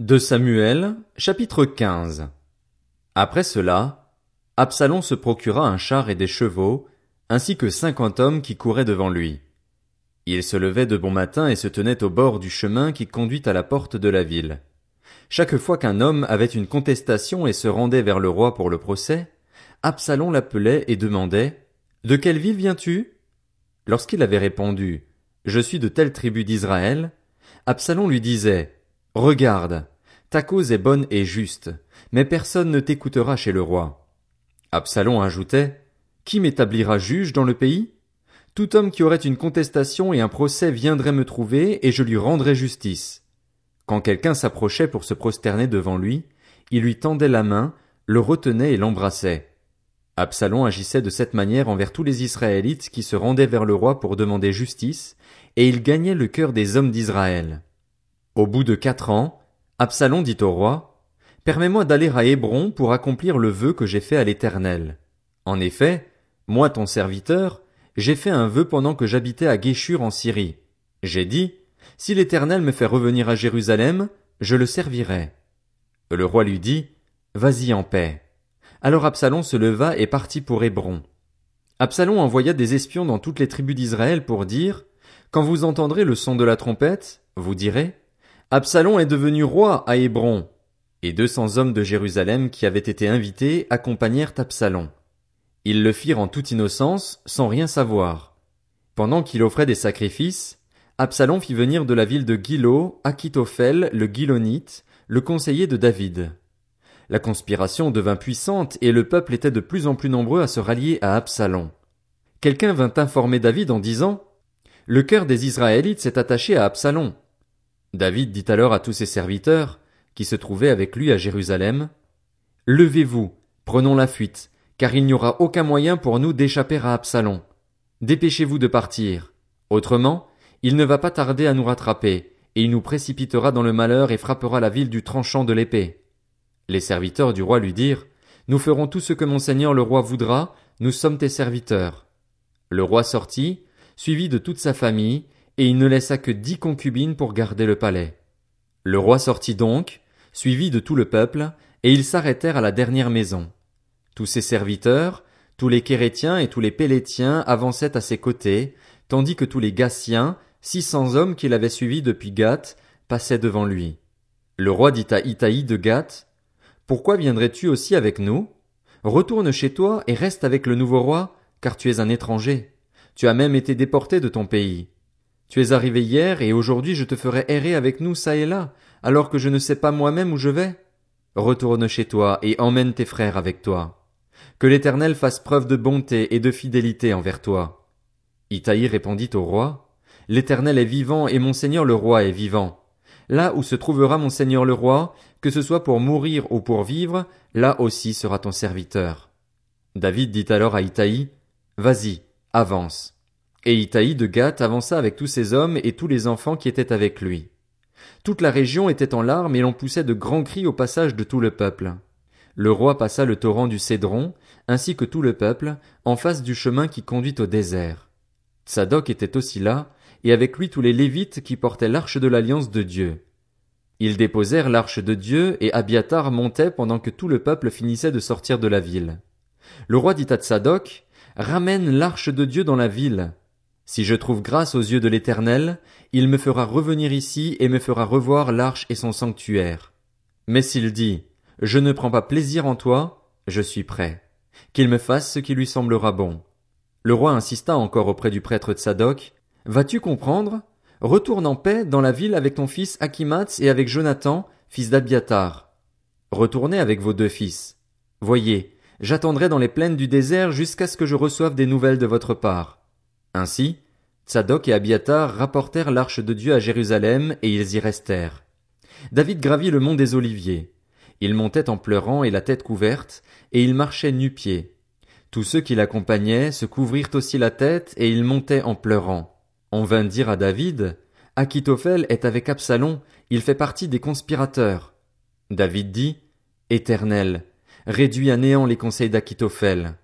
De Samuel, chapitre 15 Après cela, Absalom se procura un char et des chevaux, ainsi que cinquante hommes qui couraient devant lui. Il se levait de bon matin et se tenait au bord du chemin qui conduit à la porte de la ville. Chaque fois qu'un homme avait une contestation et se rendait vers le roi pour le procès, Absalom l'appelait et demandait De quelle ville viens-tu? Lorsqu'il avait répondu Je suis de telle tribu d'Israël, Absalom lui disait Regarde, ta cause est bonne et juste, mais personne ne t'écoutera chez le roi. Absalom ajoutait Qui m'établira juge dans le pays? Tout homme qui aurait une contestation et un procès viendrait me trouver et je lui rendrais justice. Quand quelqu'un s'approchait pour se prosterner devant lui, il lui tendait la main, le retenait et l'embrassait. Absalom agissait de cette manière envers tous les Israélites qui se rendaient vers le roi pour demander justice, et il gagnait le cœur des hommes d'Israël. Au bout de quatre ans, Absalom dit au roi, Permets-moi d'aller à Hébron pour accomplir le vœu que j'ai fait à l'Éternel. En effet, moi ton serviteur, j'ai fait un vœu pendant que j'habitais à Guéchur en Syrie. J'ai dit, si l'Éternel me fait revenir à Jérusalem, je le servirai. Le roi lui dit, Vas-y en paix. Alors Absalom se leva et partit pour Hébron. Absalom envoya des espions dans toutes les tribus d'Israël pour dire, Quand vous entendrez le son de la trompette, vous direz, Absalom est devenu roi à Hébron. Et deux cents hommes de Jérusalem qui avaient été invités accompagnèrent Absalom. Ils le firent en toute innocence, sans rien savoir. Pendant qu'il offrait des sacrifices, Absalom fit venir de la ville de Gilo Achitophel le Gilonite, le conseiller de David. La conspiration devint puissante et le peuple était de plus en plus nombreux à se rallier à Absalom. Quelqu'un vint informer David en disant Le cœur des Israélites s'est attaché à Absalom. David dit alors à tous ses serviteurs, qui se trouvaient avec lui à Jérusalem, Levez-vous, prenons la fuite, car il n'y aura aucun moyen pour nous d'échapper à Absalom. Dépêchez-vous de partir. Autrement, il ne va pas tarder à nous rattraper, et il nous précipitera dans le malheur et frappera la ville du tranchant de l'épée. Les serviteurs du roi lui dirent, Nous ferons tout ce que mon seigneur le roi voudra, nous sommes tes serviteurs. Le roi sortit, suivi de toute sa famille, et il ne laissa que dix concubines pour garder le palais. Le roi sortit donc, suivi de tout le peuple, et ils s'arrêtèrent à la dernière maison. Tous ses serviteurs, tous les Kérétiens et tous les Pélétiens avançaient à ses côtés, tandis que tous les Gassiens, six cents hommes qu'il avait suivis depuis Gath passaient devant lui. Le roi dit à Itaï de Gath, Pourquoi viendrais-tu aussi avec nous? Retourne chez toi et reste avec le nouveau roi, car tu es un étranger. Tu as même été déporté de ton pays. Tu es arrivé hier et aujourd'hui je te ferai errer avec nous çà et là, alors que je ne sais pas moi-même où je vais. Retourne chez toi et emmène tes frères avec toi. Que l'Éternel fasse preuve de bonté et de fidélité envers toi. Itaï répondit au roi, L'Éternel est vivant et mon Seigneur le roi est vivant. Là où se trouvera mon Seigneur le roi, que ce soit pour mourir ou pour vivre, là aussi sera ton serviteur. David dit alors à Itaï, Vas-y, avance. Et Itaï de Gath avança avec tous ses hommes et tous les enfants qui étaient avec lui. Toute la région était en larmes et l'on poussait de grands cris au passage de tout le peuple. Le roi passa le torrent du Cédron, ainsi que tout le peuple, en face du chemin qui conduit au désert. Tsadok était aussi là, et avec lui tous les Lévites qui portaient l'arche de l'alliance de Dieu. Ils déposèrent l'arche de Dieu, et Abiatar montait pendant que tout le peuple finissait de sortir de la ville. Le roi dit à Tsadok, Ramène l'arche de Dieu dans la ville. Si je trouve grâce aux yeux de l'Éternel, il me fera revenir ici et me fera revoir l'arche et son sanctuaire. Mais s'il dit, Je ne prends pas plaisir en toi, je suis prêt. Qu'il me fasse ce qui lui semblera bon. Le roi insista encore auprès du prêtre Tsadok, Vas-tu comprendre? Retourne en paix dans la ville avec ton fils Akimatz et avec Jonathan, fils d'Abiatar. Retournez avec vos deux fils. Voyez, j'attendrai dans les plaines du désert jusqu'à ce que je reçoive des nouvelles de votre part. Ainsi, Tsadok et Abiatar rapportèrent l'arche de Dieu à Jérusalem et ils y restèrent. David gravit le mont des Oliviers. Il montait en pleurant et la tête couverte, et il marchait nu-pieds. Tous ceux qui l'accompagnaient se couvrirent aussi la tête et ils montaient en pleurant. On vint dire à David, Achitophel est avec Absalom, il fait partie des conspirateurs. David dit, Éternel, réduis à néant les conseils d'Achitophel.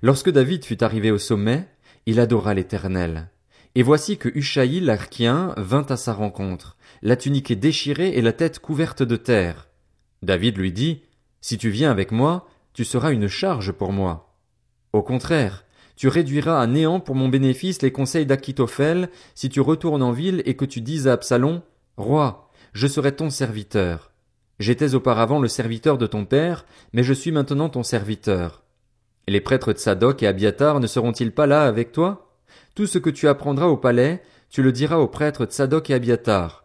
Lorsque David fut arrivé au sommet, il adora l'Éternel. Et voici que Ushaï l'Archien vint à sa rencontre, la tunique est déchirée et la tête couverte de terre. David lui dit, Si tu viens avec moi, tu seras une charge pour moi. Au contraire, tu réduiras à néant pour mon bénéfice les conseils d'Achitophel si tu retournes en ville et que tu dises à Absalom, Roi, je serai ton serviteur. J'étais auparavant le serviteur de ton père, mais je suis maintenant ton serviteur. Les prêtres de Sadok et Abiatar ne seront-ils pas là avec toi? Tout ce que tu apprendras au palais, tu le diras aux prêtres de Sadok et Abiatar.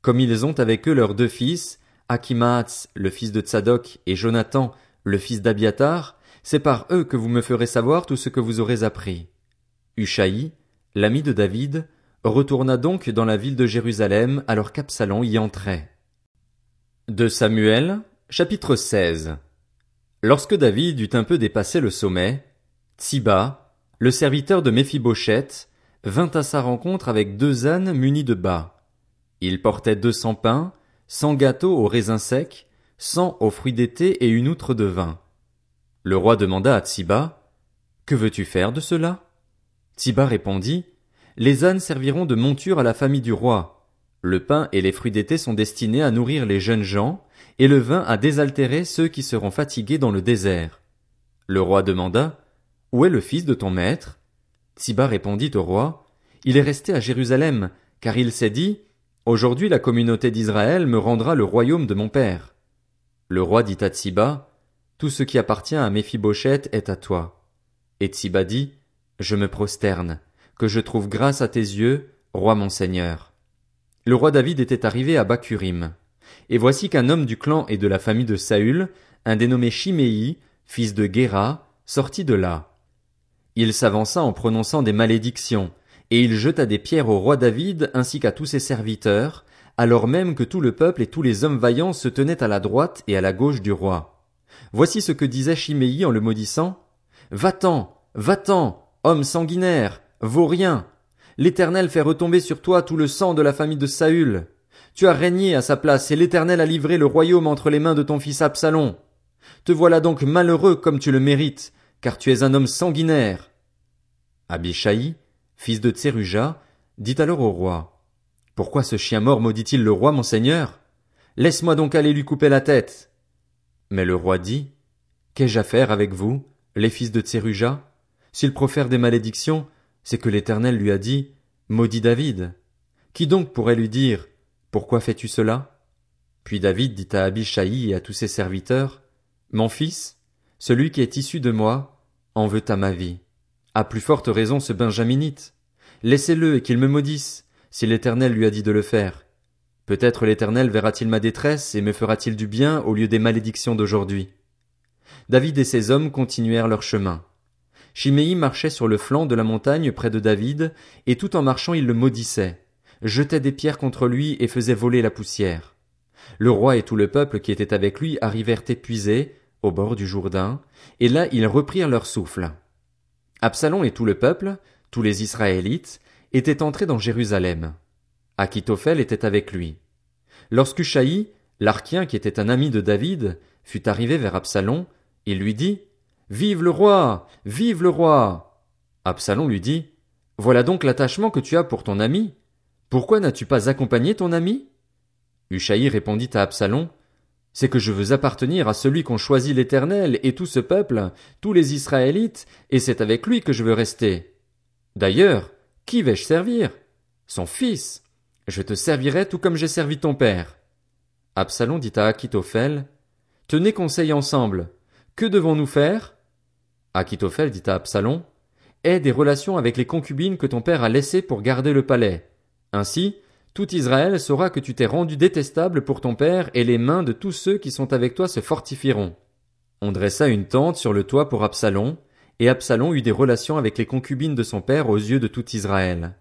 Comme ils ont avec eux leurs deux fils, Akimaatz, le fils de Tsadok, et Jonathan, le fils d'Abiatar, c'est par eux que vous me ferez savoir tout ce que vous aurez appris. Ushaï, l'ami de David, retourna donc dans la ville de Jérusalem alors qu'Absalom y entrait. De Samuel, chapitre 16 Lorsque David eut un peu dépassé le sommet, le serviteur de Méphibosheth, vint à sa rencontre avec deux ânes munis de bas. Il portait deux cents pains, cent gâteaux aux raisins secs, cent aux fruits d'été et une outre de vin. Le roi demanda à Tsiba, Que veux-tu faire de cela? Tsiba répondit, Les ânes serviront de monture à la famille du roi. Le pain et les fruits d'été sont destinés à nourrir les jeunes gens, et le vin à désaltérer ceux qui seront fatigués dans le désert. Le roi demanda, Où est le fils de ton maître? Tsiba répondit au roi, Il est resté à Jérusalem, car il s'est dit, Aujourd'hui la communauté d'Israël me rendra le royaume de mon père. Le roi dit à Tsiba, Tout ce qui appartient à Méphibosheth est à toi. Et Tsiba dit, Je me prosterne, que je trouve grâce à tes yeux, roi mon seigneur. Le roi David était arrivé à Bakurim. Et voici qu'un homme du clan et de la famille de Saül, un dénommé Chiméi, fils de Guéra, sortit de là. Il s'avança en prononçant des malédictions, et il jeta des pierres au roi David ainsi qu'à tous ses serviteurs, alors même que tout le peuple et tous les hommes vaillants se tenaient à la droite et à la gauche du roi. Voici ce que disait Chiméi en le maudissant. Va-t'en, va-t'en, homme sanguinaire, vaurien. L'Éternel fait retomber sur toi tout le sang de la famille de Saül. Tu as régné à sa place, et l'Éternel a livré le royaume entre les mains de ton fils Absalom. Te voilà donc malheureux comme tu le mérites, car tu es un homme sanguinaire. Abishai, fils de Tseruja, dit alors au roi. Pourquoi ce chien mort maudit-il le roi, mon seigneur? Laisse-moi donc aller lui couper la tête. Mais le roi dit, Qu'ai-je à faire avec vous, les fils de Tseruja? S'il profère des malédictions, c'est que l'Éternel lui a dit, Maudit David. Qui donc pourrait lui dire, pourquoi fais-tu cela? Puis David dit à Abishai et à tous ses serviteurs, Mon fils, celui qui est issu de moi, en veut à ma vie. À plus forte raison ce Benjaminite. Laissez-le et qu'il me maudisse, si l'Éternel lui a dit de le faire. Peut-être l'Éternel verra-t-il ma détresse et me fera-t-il du bien au lieu des malédictions d'aujourd'hui. David et ses hommes continuèrent leur chemin. Chiméi marchait sur le flanc de la montagne près de David, et tout en marchant il le maudissait jetait des pierres contre lui et faisait voler la poussière. Le roi et tout le peuple qui était avec lui arrivèrent épuisés, au bord du Jourdain, et là ils reprirent leur souffle. Absalom et tout le peuple, tous les Israélites, étaient entrés dans Jérusalem. Achitophel était avec lui. Lorsqu'Ushaï, l'archien qui était un ami de David, fut arrivé vers Absalom, il lui dit, Vive le roi! Vive le roi! Absalom lui dit, Voilà donc l'attachement que tu as pour ton ami. Pourquoi n'as-tu pas accompagné ton ami? Ushaï répondit à Absalom, C'est que je veux appartenir à celui qu'ont choisi l'Éternel et tout ce peuple, tous les Israélites, et c'est avec lui que je veux rester. D'ailleurs, qui vais-je servir? Son fils. Je te servirai tout comme j'ai servi ton père. Absalom dit à Achitophel, Tenez conseil ensemble. Que devons-nous faire? Achitophel dit à Absalom, Aie des relations avec les concubines que ton père a laissées pour garder le palais. Ainsi, tout Israël saura que tu t'es rendu détestable pour ton père et les mains de tous ceux qui sont avec toi se fortifieront. On dressa une tente sur le toit pour Absalom, et Absalom eut des relations avec les concubines de son père aux yeux de tout Israël.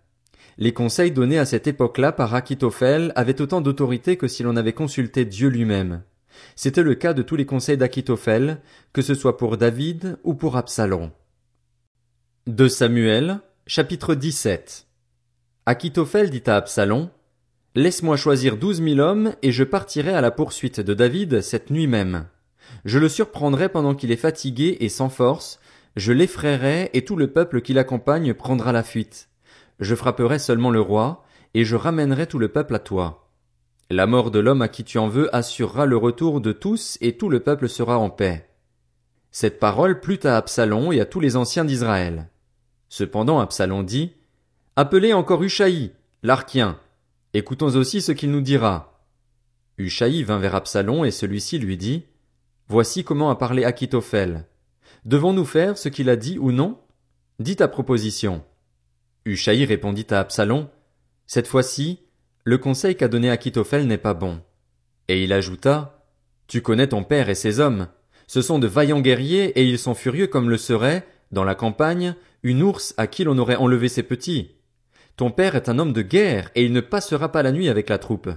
Les conseils donnés à cette époque-là par Achitophel avaient autant d'autorité que si l'on avait consulté Dieu lui-même. C'était le cas de tous les conseils d'Achitophel, que ce soit pour David ou pour Absalom. De Samuel, chapitre 17. Achitophel dit à Absalom, Laisse-moi choisir douze mille hommes, et je partirai à la poursuite de David cette nuit même. Je le surprendrai pendant qu'il est fatigué et sans force, je l'effraierai, et tout le peuple qui l'accompagne prendra la fuite. Je frapperai seulement le roi, et je ramènerai tout le peuple à toi. La mort de l'homme à qui tu en veux assurera le retour de tous et tout le peuple sera en paix. Cette parole plut à Absalom et à tous les anciens d'Israël. Cependant Absalom dit, Appelez encore Ushaï, l'Archien. Écoutons aussi ce qu'il nous dira. Ushaï vint vers Absalom et celui-ci lui dit, Voici comment a parlé Achitophel. Devons-nous faire ce qu'il a dit ou non? Dis ta proposition. Ushaï répondit à Absalom, Cette fois-ci, le conseil qu'a donné Achitophel n'est pas bon. Et il ajouta, Tu connais ton père et ses hommes. Ce sont de vaillants guerriers et ils sont furieux comme le serait, dans la campagne, une ours à qui l'on aurait enlevé ses petits. Ton père est un homme de guerre et il ne passera pas la nuit avec la troupe.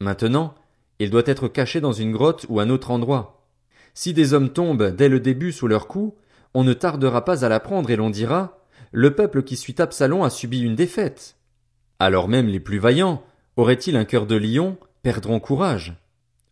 Maintenant, il doit être caché dans une grotte ou un autre endroit. Si des hommes tombent dès le début sous leur coup, on ne tardera pas à l'apprendre et l'on dira Le peuple qui suit Absalom a subi une défaite. Alors même les plus vaillants, auraient-ils un cœur de lion, perdront courage.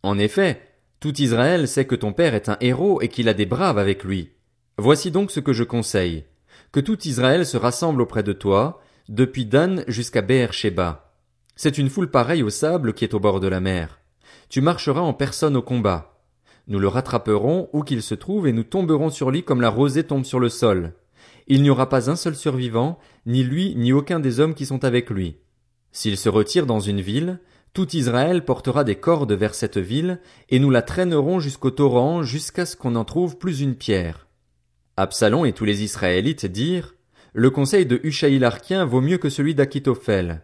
En effet, tout Israël sait que ton père est un héros et qu'il a des braves avec lui. Voici donc ce que je conseille. Que tout Israël se rassemble auprès de toi, depuis Dan jusqu'à Beer Sheba. C'est une foule pareille au sable qui est au bord de la mer. Tu marcheras en personne au combat. Nous le rattraperons où qu'il se trouve et nous tomberons sur lui comme la rosée tombe sur le sol. Il n'y aura pas un seul survivant, ni lui ni aucun des hommes qui sont avec lui. S'il se retire dans une ville, tout Israël portera des cordes vers cette ville, et nous la traînerons jusqu'au torrent jusqu'à ce qu'on n'en trouve plus une pierre. Absalom et tous les Israélites dirent, Le conseil de Ushaïl l'Archien vaut mieux que celui d'Achitophel.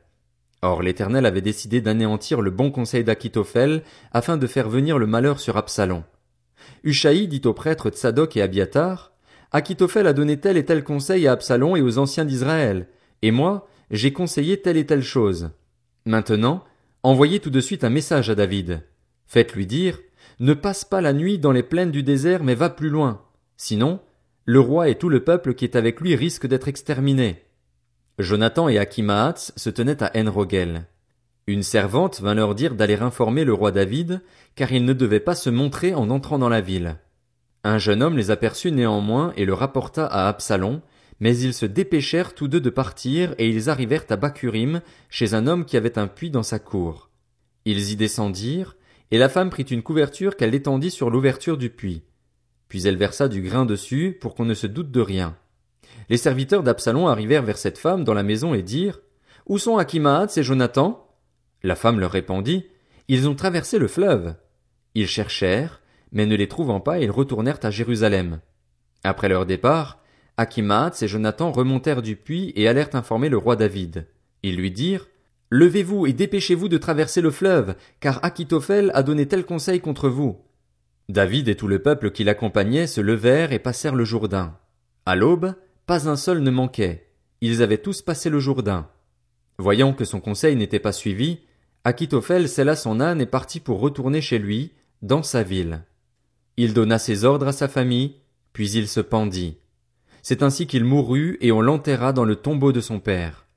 Or l'Éternel avait décidé d'anéantir le bon conseil d'Achitophel afin de faire venir le malheur sur Absalom. Ushaï dit aux prêtres Tsadok et Abiatar, Achitophel a donné tel et tel conseil à Absalom et aux anciens d'Israël, et moi, j'ai conseillé telle et telle chose. Maintenant, envoyez tout de suite un message à David. Faites-lui dire, ne passe pas la nuit dans les plaines du désert, mais va plus loin. Sinon, le roi et tout le peuple qui est avec lui risquent d'être exterminés. Jonathan et Akimaats se tenaient à Enrogel. Une servante vint leur dire d'aller informer le roi David, car il ne devait pas se montrer en entrant dans la ville. Un jeune homme les aperçut néanmoins et le rapporta à Absalom, mais ils se dépêchèrent tous deux de partir et ils arrivèrent à Bakurim, chez un homme qui avait un puits dans sa cour. Ils y descendirent, et la femme prit une couverture qu'elle étendit sur l'ouverture du puits. Puis elle versa du grain dessus pour qu'on ne se doute de rien. Les serviteurs d'Absalom arrivèrent vers cette femme dans la maison et dirent Où sont Akimaats et Jonathan? La femme leur répondit Ils ont traversé le fleuve. Ils cherchèrent, mais ne les trouvant pas, ils retournèrent à Jérusalem. Après leur départ, Akimaats et Jonathan remontèrent du puits et allèrent informer le roi David. Ils lui dirent Levez-vous et dépêchez-vous de traverser le fleuve, car Achitophel a donné tel conseil contre vous. David et tout le peuple qui l'accompagnait se levèrent et passèrent le Jourdain. À l'aube, pas un seul ne manquait. Ils avaient tous passé le Jourdain. Voyant que son conseil n'était pas suivi, Achitophel sella son âne et partit pour retourner chez lui, dans sa ville. Il donna ses ordres à sa famille, puis il se pendit. C'est ainsi qu'il mourut et on l'enterra dans le tombeau de son père.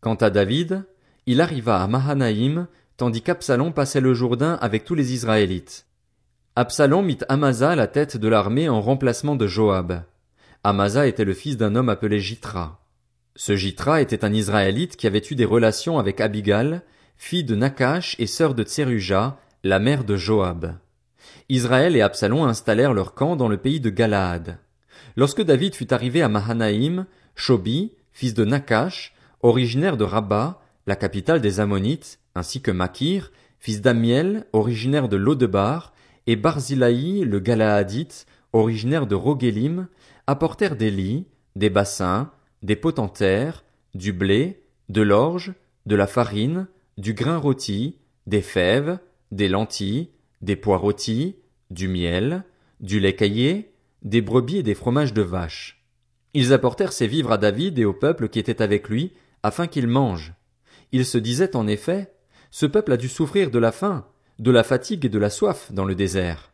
Quant à David, il arriva à Mahanaïm, tandis qu'Absalom passait le Jourdain avec tous les Israélites. Absalom mit Amasa à la tête de l'armée en remplacement de Joab. Amasa était le fils d'un homme appelé Jitra. Ce Jitra était un Israélite qui avait eu des relations avec Abigal, fille de Nakash et sœur de Tseruja, la mère de Joab. Israël et Absalom installèrent leur camp dans le pays de Galaad. Lorsque David fut arrivé à Mahanaïm, Shobi, fils de Nakash, originaire de Rabat, la capitale des Ammonites, ainsi que Makir, fils d'Amiel, originaire de Lodebar, et Barzilaï, le Galaadite, originaire de Rogelim, apportèrent des lits, des bassins, des potentaires, du blé, de l'orge, de la farine, du grain rôti, des fèves, des lentilles, des pois rôtis, du miel, du lait caillé, des brebis et des fromages de vache. Ils apportèrent ces vivres à David et au peuple qui était avec lui, afin qu'il mange. Ils se disaient en effet, ce peuple a dû souffrir de la faim, de la fatigue et de la soif dans le désert.